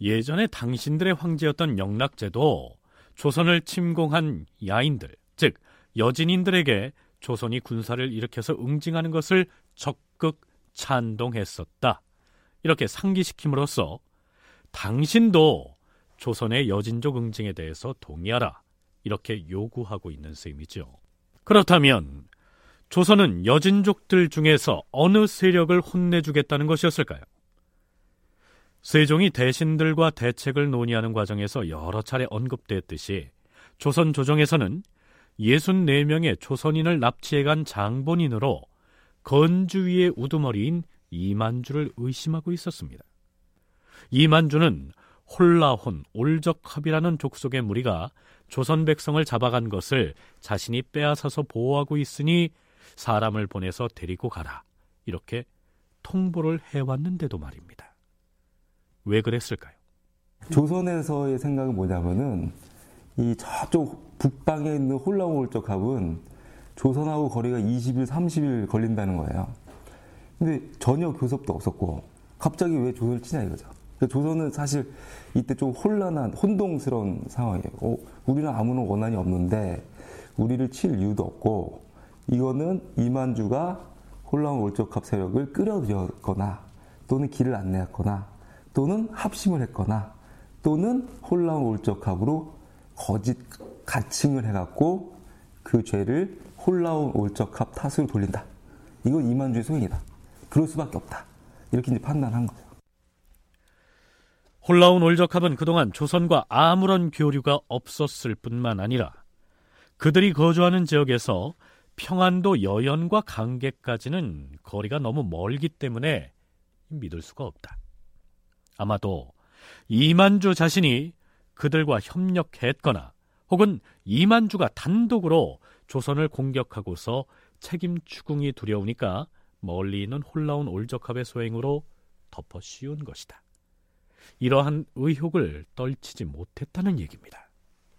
예전에 당신들의 황제였던 영락제도 조선을 침공한 야인들, 즉 여진인들에게 조선이 군사를 일으켜서 응징하는 것을 적극 찬동했었다. 이렇게 상기시킴으로써 당신도 조선의 여진족 응징에 대해서 동의하라. 이렇게 요구하고 있는 셈이죠. 그렇다면 조선은 여진족들 중에서 어느 세력을 혼내주겠다는 것이었을까요? 세종이 대신들과 대책을 논의하는 과정에서 여러 차례 언급됐듯이 조선 조정에서는 64명의 조선인을 납치해간 장본인으로 건주위의 우두머리인 이만주를 의심하고 있었습니다. 이만주는 홀라혼, 올적합이라는 족속의 무리가 조선 백성을 잡아간 것을 자신이 빼앗아서 보호하고 있으니 사람을 보내서 데리고 가라. 이렇게 통보를 해왔는데도 말입니다. 왜 그랬을까요? 조선에서의 생각은 뭐냐면은 이 저쪽 북방에 있는 홀라운 올적합은 조선하고 거리가 20일, 30일 걸린다는 거예요. 근데 전혀 교섭도 없었고 갑자기 왜 조선을 치냐 이거죠. 그러니까 조선은 사실 이때 좀 혼란한 혼동스러운 상황이에요. 어, 우리는 아무런 원한이 없는데 우리를 칠 이유도 없고 이거는 이만주가 홀라운 올적합 세력을 끌어들였거나 또는 길을 안내했거나 또는 합심을 했거나 또는 홀라운 올적합으로 거짓 가칭을 해갖고 그 죄를 홀라운 올적합 탓으로 돌린다. 이건 이만주의 소행이다. 그럴 수밖에 없다. 이렇게 이제 판단한 거죠. 홀라운 올적합은 그동안 조선과 아무런 교류가 없었을 뿐만 아니라 그들이 거주하는 지역에서 평안도 여연과 강계까지는 거리가 너무 멀기 때문에 믿을 수가 없다. 아마도 이만주 자신이 그들과 협력했거나 혹은 이만주가 단독으로 조선을 공격하고서 책임 추궁이 두려우니까 멀리 있는 홀라운 올적합의 소행으로 덮어 씌운 것이다. 이러한 의혹을 떨치지 못했다는 얘기입니다.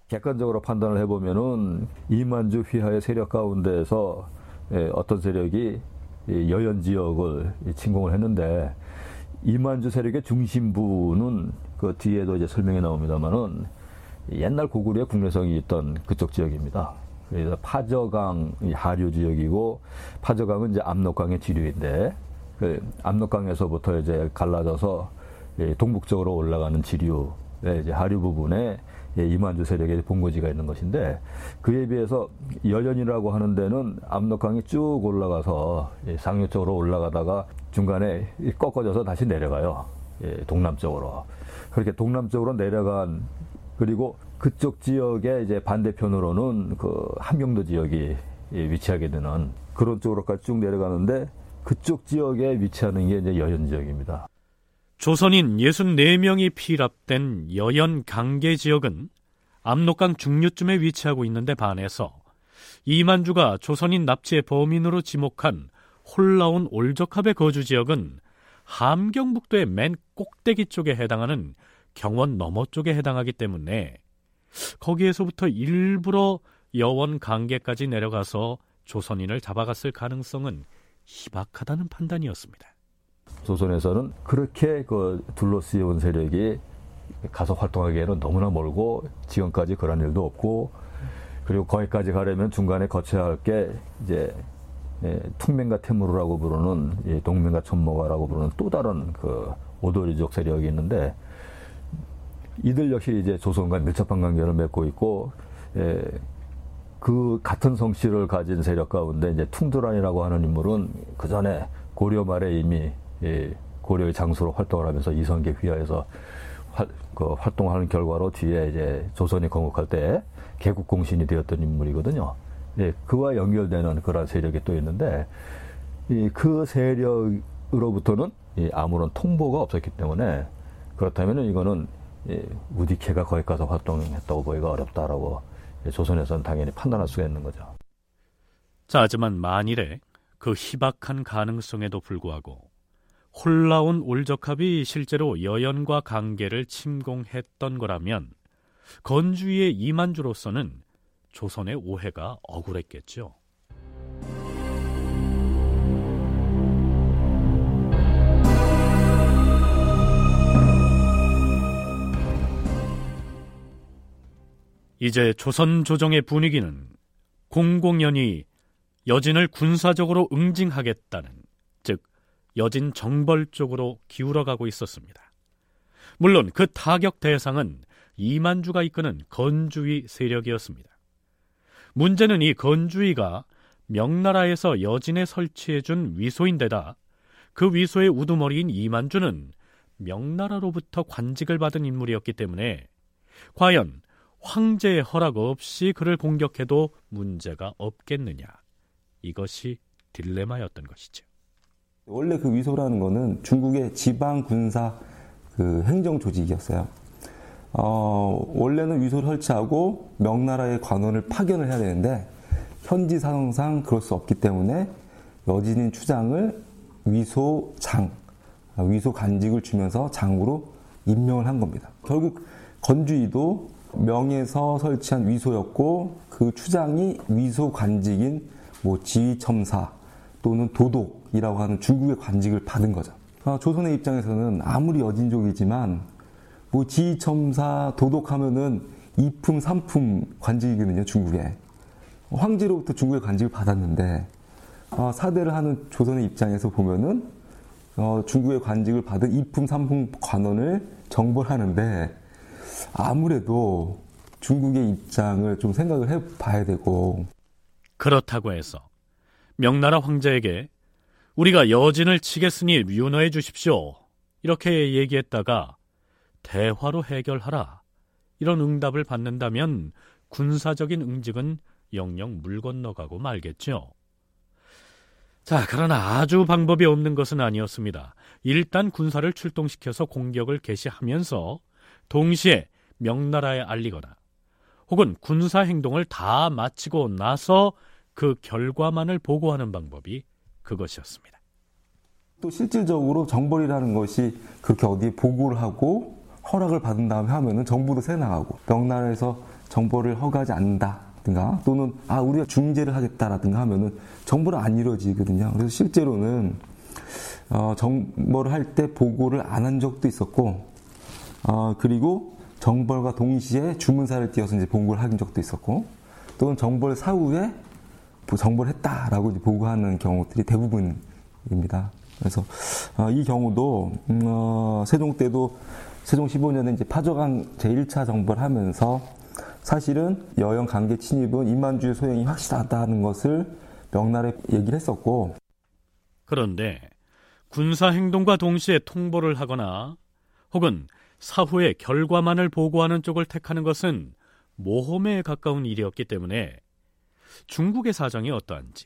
객관적으로 판단을 해보면은 이만주 휘하의 세력 가운데에서 예, 어떤 세력이 여연 지역을 침공을 했는데 이만주 세력의 중심부는 그 뒤에도 이제 설명이 나옵니다만은 옛날 고구려의 국내성이 있던 그쪽 지역입니다. 그래서 파저강 하류 지역이고 파저강은 이제 압록강의 지류인데 그 압록강에서부터 이제 갈라져서 동북쪽으로 올라가는 지류의 이제 하류 부분에 이만주 세력의 본거지가 있는 것인데 그에 비해서 여연이라고 하는 데는 압록강이 쭉 올라가서 상류 쪽으로 올라가다가 중간에 꺾어져서 다시 내려가요. 동남쪽으로. 그렇게 동남쪽으로 내려간 그리고 그쪽 지역의 이제 반대편으로는 그 함경도 지역이 위치하게 되는 그런 쪽으로까지 쭉 내려가는데 그쪽 지역에 위치하는 게 이제 여연 지역입니다. 조선인 64명이 피랍된 여연 강계 지역은 압록강 중류쯤에 위치하고 있는데 반해서 이만주가 조선인 납치의 범인으로 지목한 홀라운 올적합의 거주 지역은 함경북도의 맨 꼭대기 쪽에 해당하는 경원 너머 쪽에 해당하기 때문에 거기에서부터 일부러 여원 강계까지 내려가서 조선인을 잡아갔을 가능성은 희박하다는 판단이었습니다. 조선에서는 그렇게 그 둘러쓰여온 세력이 가서 활동하기에는 너무나 멀고 지금까지 그런 일도 없고 그리고 거기까지 가려면 중간에 거쳐야 할 게 이제 예, 퉁맹과 태무르라고 부르는 예, 동맹과 천모가라고 부르는 또 다른 그 오도리족 세력이 있는데 이들 역시 이제 조선과 밀접한 관계를 맺고 있고 예, 그 같은 성씨를 가진 세력 가운데 이제 퉁두란이라고 하는 인물은 그 전에 고려 말에 이미 예, 고려의 장수로 활동을 하면서 이성계 휘하에서 활, 그 활동하는 결과로 뒤에 이제 조선이 건국할 때 개국 공신이 되었던 인물이거든요. 예, 그와 연결되는 그런 세력이 또 있는데 이, 그 세력으로부터는 아무런 통보가 없었기 때문에 그렇다면 이거는 우디케가 거기 가서 활동했다고 보기가 어렵다라고 조선에서는 당연히 판단할 수가 있는 거죠. 자, 하지만 만일에 그 희박한 가능성에도 불구하고 홀라온 올적합이 실제로 여연과 관계를 침공했던 거라면 건주의 이만주로서는 조선의 오해가 억울했겠죠. 이제 조선 조정의 분위기는 공공연히 여진을 군사적으로 응징하겠다는 즉 여진 정벌 쪽으로 기울어가고 있었습니다. 물론 그 타격 대상은 이만주가 이끄는 건주의 세력이었습니다. 문제는 이 건주의가 명나라에서 여진에 설치해준 위소인데다 그 위소의 우두머리인 이만주는 명나라로부터 관직을 받은 인물이었기 때문에 과연 황제의 허락 없이 그를 공격해도 문제가 없겠느냐. 이것이 딜레마였던 것이죠. 원래 그 위소라는 거는 중국의 지방 군사 그 행정 조직이었어요. 어, 원래는 위소를 설치하고 명나라의 관원을 파견을 해야 되는데 현지 상황상 그럴 수 없기 때문에 여진인 추장을 위소장, 위소 간직을 주면서 장으로 임명을 한 겁니다. 결국 건주이도 명에서 설치한 위소였고 그 추장이 위소 관직인 뭐 지휘첨사 또는 도독이라고 하는 중국의 관직을 받은 거죠. 아, 조선의 입장에서는 아무리 여진족이지만 뭐 지휘첨사 도독하면은 이품 삼품 관직이거든요 중국에 황제로부터 중국의 관직을 받았는데 어, 사대를 하는 조선의 입장에서 보면은 어, 중국의 관직을 받은 이품 삼품 관원을 정벌하는데 아무래도 중국의 입장을 좀 생각을 해 봐야 되고 그렇다고 해서 명나라 황제에게 우리가 여진을 치겠으니 윤호해 주십시오. 이렇게 얘기했다가 대화로 해결하라. 이런 응답을 받는다면 군사적인 응직은 영영 물 건너가고 말겠죠. 자, 그러나 아주 방법이 없는 것은 아니었습니다. 일단 군사를 출동시켜서 공격을 개시하면서 동시에 명나라에 알리거나 혹은 군사 행동을 다 마치고 나서 그 결과만을 보고하는 방법이 그것이었습니다. 또 실질적으로 정벌이라는 것이 그렇게 어디에 보고를 하고 허락을 받은 다음에 하면은 정부도 새 나가고 명나라에서 정벌을 허가하지 않는다 든가 또는 아 우리가 중재를 하겠다라든가 하면은 정벌은 안 이루어지거든요. 그래서 실제로는 어, 정벌을 할 때 보고를 안 한 적도 있었고 어, 그리고 정벌과 동시에 주문사를 띄어서 이제 보고를 한 적도 있었고 또는 정벌 사후에 정벌을 했다라고 보고하는 경우들이 대부분입니다. 그래서 어, 이 경우도 음, 어, 세종 때도 세종 15년에 이제 파조강 제1차 정벌 하면서 사실은 여영 관계 침입은 이만주의 소행이 확실하다는 것을 명나라에 얘기를 했었고 그런데 군사 행동과 동시에 통보를 하거나 혹은 사후에 결과만을 보고하는 쪽을 택하는 것은 모험에 가까운 일이었기 때문에 중국의 사정이 어떠한지,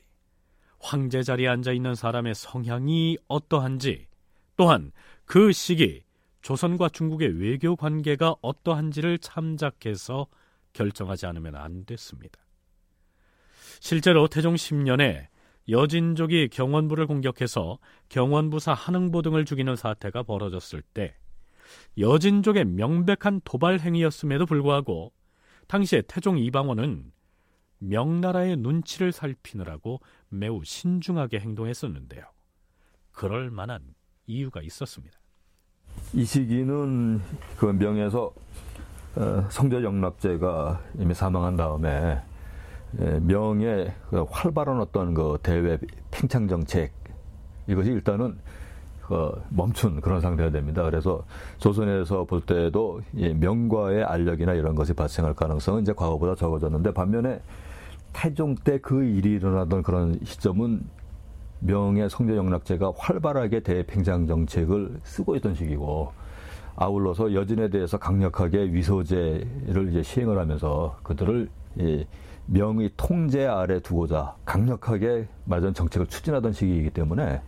황제 자리에 앉아 있는 사람의 성향이 어떠한지, 또한 그 시기 조선과 중국의 외교 관계가 어떠한지를 참작해서 결정하지 않으면 안 됐습니다. 실제로 태종 10년에 여진족이 경원부를 공격해서 경원부사 한흥보 등을 죽이는 사태가 벌어졌을 때 여진족의 명백한 도발 행위였음에도 불구하고 당시에 태종 이방원은 명나라의 눈치를 살피느라고 매우 신중하게 행동했었는데요. 그럴 만한 이유가 있었습니다. 이 시기는 그 명에서 어, 성조 영락제가 이미 사망한 다음에 예, 명의 그 활발한 어떤 그 대외 팽창 정책 이것이 일단은 그 멈춘 그런 상태가 됩니다. 그래서 조선에서 볼 때도 명과의 알력이나 이런 것이 발생할 가능성은 이제 과거보다 적어졌는데 반면에 태종 때 그 일이 일어나던 그런 시점은 명의 성조 영락제가 활발하게 대팽장 정책을 쓰고 있던 시기고 아울러서 여진에 대해서 강력하게 위소제를 이제 시행을 하면서 그들을 명의 통제 아래 두고자 강력하게 말하자면 정책을 추진하던 시기이기 때문에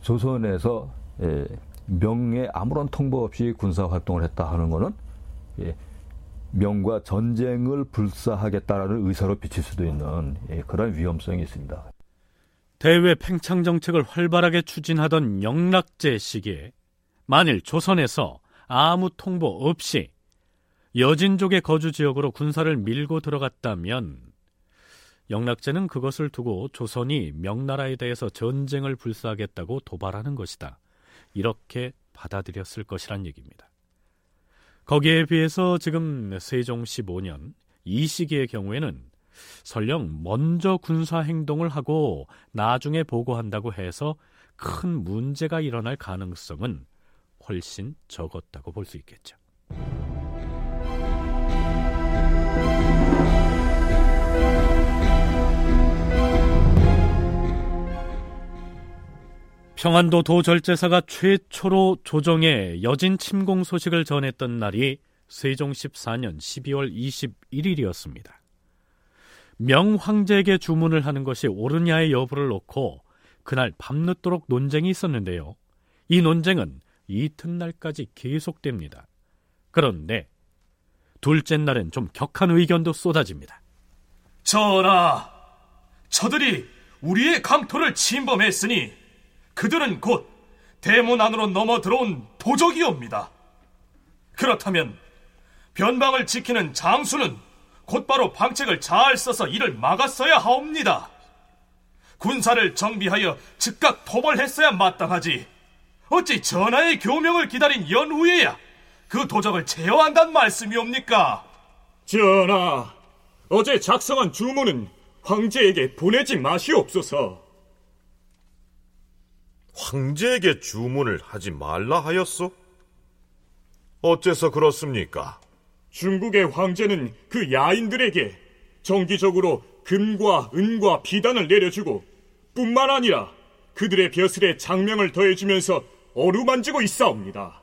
조선에서 예, 명에 아무런 통보 없이 군사 활동을 했다 하는 것은 예, 명과 전쟁을 불사하겠다라는 의사로 비칠 수도 있는 예, 그런 위험성이 있습니다. 대외 팽창 정책을 활발하게 추진하던 영락제 시기에 만일 조선에서 아무 통보 없이 여진족의 거주 지역으로 군사를 밀고 들어갔다면 영락제는 그것을 두고 조선이 명나라에 대해서 전쟁을 불사하겠다고 도발하는 것이다. 이렇게 받아들였을 것이란 얘기입니다. 거기에 비해서 지금 세종 15년 이 시기의 경우에는 설령 먼저 군사 행동을 하고 나중에 보고한다고 해서 큰 문제가 일어날 가능성은 훨씬 적었다고 볼 수 있겠죠. 평안도 도절제사가 최초로 조정에 여진 침공 소식을 전했던 날이 세종 14년 12월 21일이었습니다. 명황제에게 주문을 하는 것이 옳으냐의 여부를 놓고 그날 밤늦도록 논쟁이 있었는데요. 이 논쟁은 이튿날까지 계속됩니다. 그런데 둘째 날은 좀 격한 의견도 쏟아집니다. 전하, 저들이 우리의 강토를 침범했으니 그들은 곧 대문 안으로 넘어 들어온 도적이옵니다. 그렇다면 변방을 지키는 장수는 곧바로 방책을 잘 써서 이를 막았어야 하옵니다. 군사를 정비하여 즉각 토벌했어야 마땅하지. 어찌 전하의 교명을 기다린 연후에야 그 도적을 제어한단 말씀이옵니까? 전하, 어제 작성한 주문은 황제에게 보내지 마시옵소서. 황제에게 주문을 하지 말라 하였소? 어째서 그렇습니까? 중국의 황제는 그 야인들에게 정기적으로 금과 은과 비단을 내려주고 뿐만 아니라 그들의 벼슬에 장명을 더해주면서 어루만지고 있사옵니다.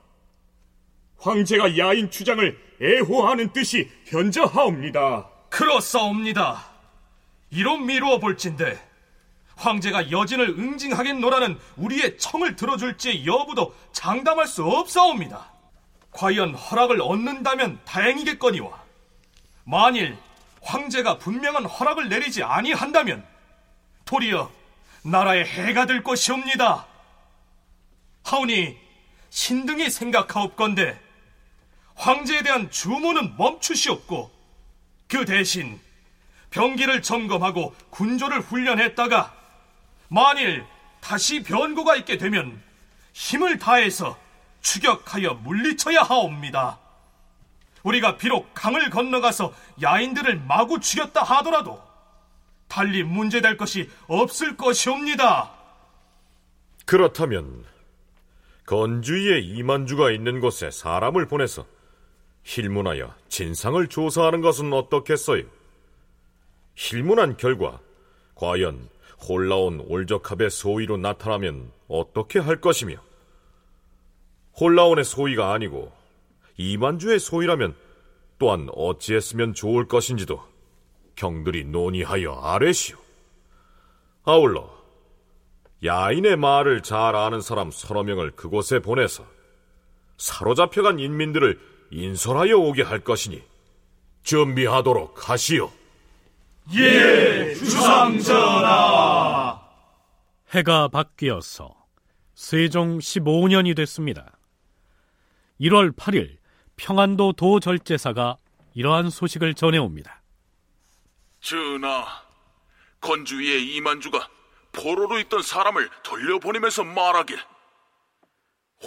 황제가 야인 추장을 애호하는 뜻이 현저하옵니다. 그렇사옵니다. 이로 미루어 볼진데 황제가 여진을 응징하겠노라는 우리의 청을 들어줄지 여부도 장담할 수 없사옵니다. 과연 허락을 얻는다면 다행이겠거니와 만일 황제가 분명한 허락을 내리지 아니한다면 도리어 나라의 해가 될 것이옵니다. 하오니 신등이 생각하옵건대 황제에 대한 주문은 멈추시옵고 그 대신 병기를 점검하고 군조를 훈련했다가 만일 다시 변고가 있게 되면 힘을 다해서 추격하여 물리쳐야 하옵니다. 우리가 비록 강을 건너가서 야인들을 마구 죽였다 하더라도 달리 문제될 것이 없을 것이옵니다. 그렇다면 건주위에 이만주가 있는 곳에 사람을 보내서 힐문하여 진상을 조사하는 것은 어떻겠어요? 힐문한 결과 과연 홀라온 올적합의 소위로 나타나면 어떻게 할 것이며 홀라온의 소위가 아니고 이만주의 소위라면 또한 어찌했으면 좋을 것인지도 경들이 논의하여 아뢰시오. 아울러 야인의 말을 잘 아는 사람 서너 명을 그곳에 보내서 사로잡혀간 인민들을 인솔하여 오게 할 것이니 준비하도록 하시오. 예, 주상전하. 해가 바뀌어서 세종 15년이 됐습니다. 1월 8일 평안도 도절제사가 이러한 소식을 전해옵니다. 전하, 건주위의 이만주가 포로로 있던 사람을 돌려보내면서 말하길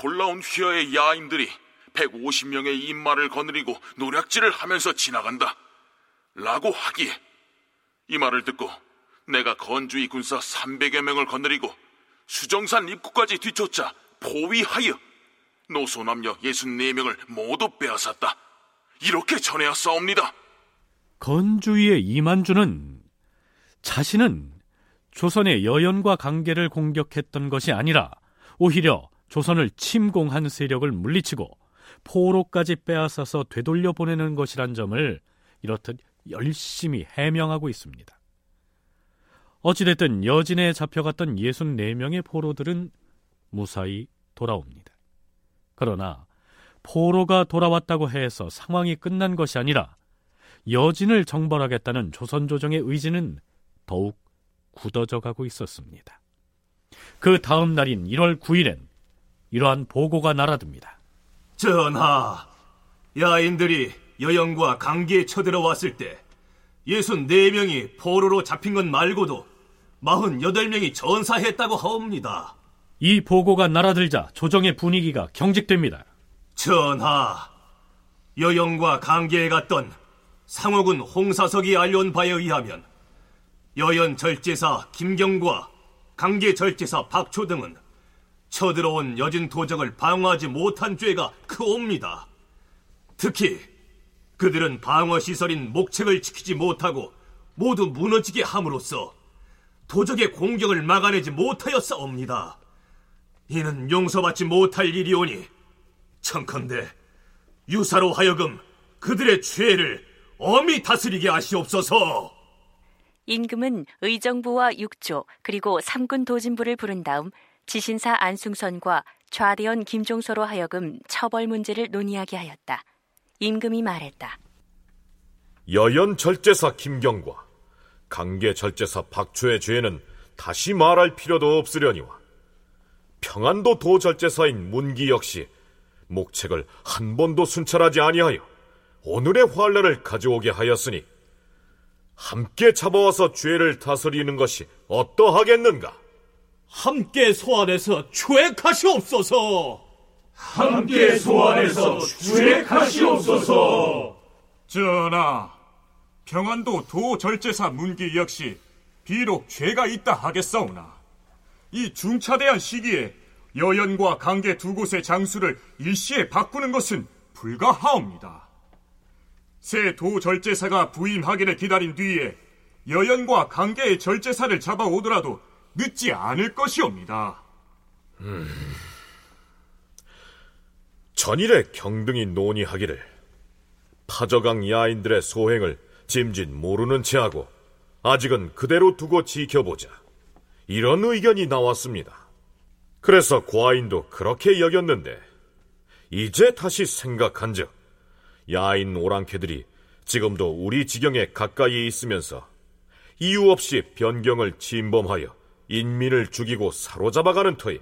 홀라온 휘하의 야인들이 150명의 인마를 거느리고 노략질을 하면서 지나간다 라고 하기에 이 말을 듣고 내가 건주위 군사 300여 명을 거느리고 수정산 입구까지 뒤쫓아 포위하여 노소남녀 64명을 모두 빼앗았다. 이렇게 전해왔사옵니다. 건주위의 이만주는 자신은 조선의 여연과 관계를 공격했던 것이 아니라 오히려 조선을 침공한 세력을 물리치고 포로까지 빼앗아서 되돌려 보내는 것이란 점을 이렇듯 열심히 해명하고 있습니다. 어찌됐든 여진에 잡혀갔던 64명의 포로들은 무사히 돌아옵니다. 그러나 포로가 돌아왔다고 해서 상황이 끝난 것이 아니라 여진을 정벌하겠다는 조선 조정의 의지는 더욱 굳어져 가고 있었습니다. 그 다음 날인 1월 9일엔 이러한 보고가 날아듭니다. 전하, 야인들이 여영과 강기에 쳐들어왔을 때 예순 네 명이 포로로 잡힌 것 말고도 마흔 여덟 명이 전사했다고 하옵니다. 이 보고가 날아들자 조정의 분위기가 경직됩니다. 전하, 여영과 강계에 갔던 상호군 홍사석이 알려온 바에 의하면 여연 절제사 김경과 강계 절제사 박초 등은 쳐들어온 여진 도적을 방어하지 못한 죄가 크옵니다. 특히 그들은 방어 시설인 목책을 지키지 못하고 모두 무너지게 함으로써 도적의 공격을 막아내지 못하였사옵니다. 이는 용서받지 못할 일이오니 청컨대 유사로 하여금 그들의 죄를 엄히 다스리게 하시옵소서. 임금은 의정부와 육조 그리고 삼군 도진부를 부른 다음 지신사 안승선과 좌대원 김종서로 하여금 처벌 문제를 논의하게 하였다. 임금이 말했다. 여연 절제사 김경과 강계 절제사 박초의 죄는 다시 말할 필요도 없으려니와 평안도 도절제사인 문기 역시 목책을 한 번도 순찰하지 아니하여 오늘의 환란을 가져오게 하였으니 함께 잡아와서 죄를 다스리는 것이 어떠하겠는가? 함께 소환해서 추액하시옵소서. 함께 소환해서 추액하시옵소서. 전하, 평안도 도절제사 문기 역시 비록 죄가 있다 하겠사오나 이 중차대한 시기에 여연과 강계 두 곳의 장수를 일시에 바꾸는 것은 불가하옵니다. 새 도절제사가 부임하기를 기다린 뒤에 여연과 강계의 절제사를 잡아오더라도 늦지 않을 것이옵니다. 음... 전일에 경등이 논의하기를 파저강 야인들의 소행을 짐짓 모르는 체하고 아직은 그대로 두고 지켜보자. 이런 의견이 나왔습니다. 그래서 과인도 그렇게 여겼는데 이제 다시 생각한즉 야인 오랑캐들이 지금도 우리 지경에 가까이 있으면서 이유 없이 변경을 침범하여 인민을 죽이고 사로잡아가는 터에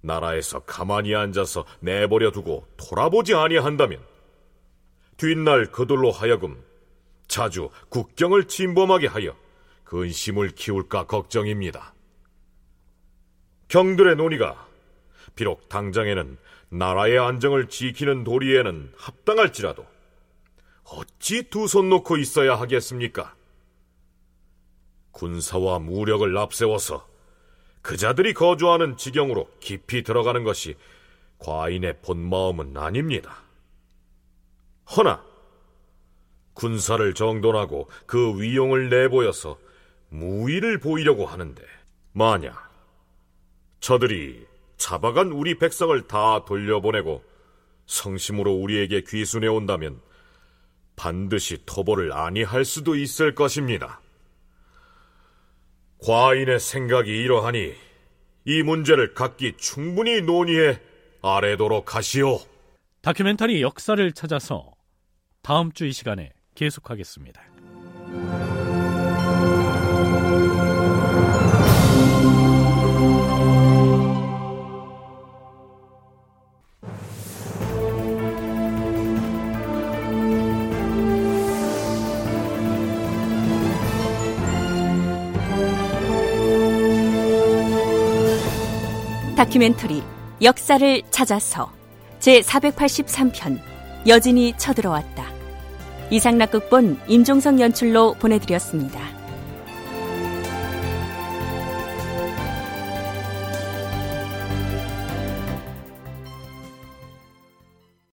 나라에서 가만히 앉아서 내버려 두고 돌아보지 아니한다면 뒷날 그들로 하여금 자주 국경을 침범하게 하여 근심을 키울까 걱정입니다. 경들의 논의가 비록 당장에는 나라의 안정을 지키는 도리에는 합당할지라도 어찌 두 손 놓고 있어야 하겠습니까? 군사와 무력을 앞세워서 그자들이 거주하는 지경으로 깊이 들어가는 것이 과인의 본 마음은 아닙니다. 허나 군사를 정돈하고 그 위용을 내보여서 무의를 보이려고 하는데 만약 저들이 잡아간 우리 백성을 다 돌려보내고 성심으로 우리에게 귀순해 온다면 반드시 토벌을 아니할 수도 있을 것입니다. 과인의 생각이 이러하니 이 문제를 각기 충분히 논의해 아래도록 하시오. 다큐멘터리 역사를 찾아서 다음 주 이 시간에 계속하겠습니다. 다큐멘터리 역사를 찾아서 제 483편 여진이 쳐들어왔다. 이상락극본 임종성 연출로 보내드렸습니다.